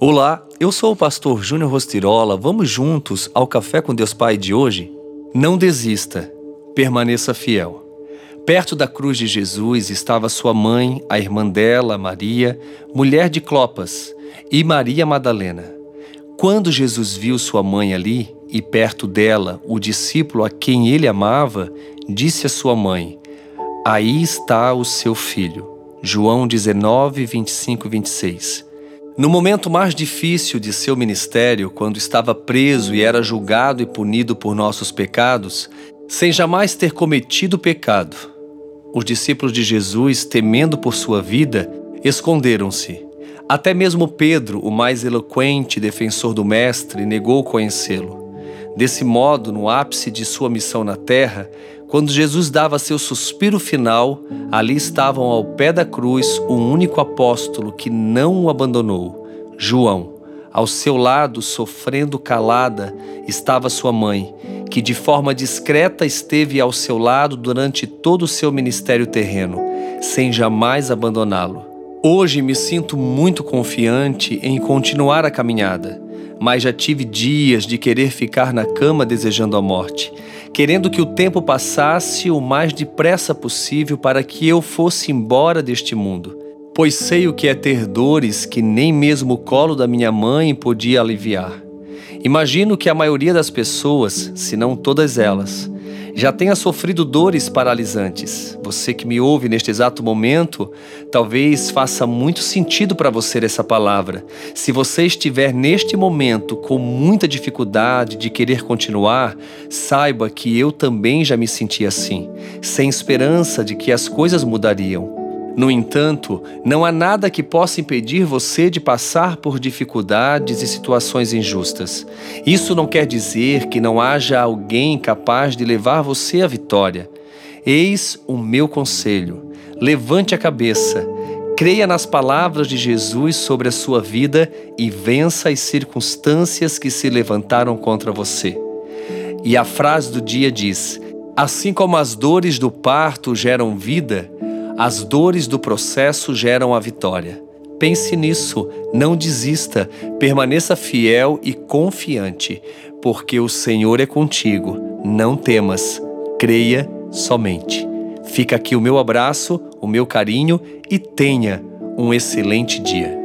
Olá, eu sou o pastor Júnior Rostirola. Vamos juntos ao Café com Deus Pai de hoje? Não desista, permaneça fiel. Perto da cruz de Jesus estava sua mãe, a irmã dela, Maria, mulher de Clopas, e Maria Madalena. Quando Jesus viu sua mãe ali e perto dela o discípulo a quem ele amava, disse à sua mãe: Aí está o seu filho. João 19, 25 e 26. No momento mais difícil de seu ministério, quando estava preso e era julgado e punido por nossos pecados, sem jamais ter cometido pecado, os discípulos de Jesus, temendo por sua vida, esconderam-se. Até mesmo Pedro, o mais eloquente defensor do Mestre, negou conhecê-lo. Desse modo, no ápice de sua missão na terra, quando Jesus dava seu suspiro final, ali estavam ao pé da cruz o único apóstolo que não o abandonou, João. Ao seu lado, sofrendo calada, estava sua mãe, que de forma discreta esteve ao seu lado durante todo o seu ministério terreno, sem jamais abandoná-lo. Hoje me sinto muito confiante em continuar a caminhada, mas já tive dias de querer ficar na cama desejando a morte querendo que o tempo passasse o mais depressa possível para que eu fosse embora deste mundo. Pois sei o que é ter dores que nem mesmo o colo da minha mãe podia aliviar. Imagino que a maioria das pessoas, se não todas elas, já tenha sofrido dores paralisantes. Você que me ouve neste exato momento, talvez faça muito sentido para você essa palavra. Se você estiver neste momento com muita dificuldade de querer continuar, saiba que eu também já me senti assim, sem esperança de que as coisas mudariam. No entanto, não há nada que possa impedir você de passar por dificuldades e situações injustas. Isso não quer dizer que não haja alguém capaz de levar você à vitória. Eis o meu conselho: levante a cabeça, creia nas palavras de Jesus sobre a sua vida e vença as circunstâncias que se levantaram contra você. E a frase do dia diz: Assim como as dores do parto geram vida, as dores do processo geram a vitória. Pense nisso, não desista, permaneça fiel e confiante, porque o Senhor é contigo. Não temas, creia somente. Fica aqui o meu abraço, o meu carinho e tenha um excelente dia.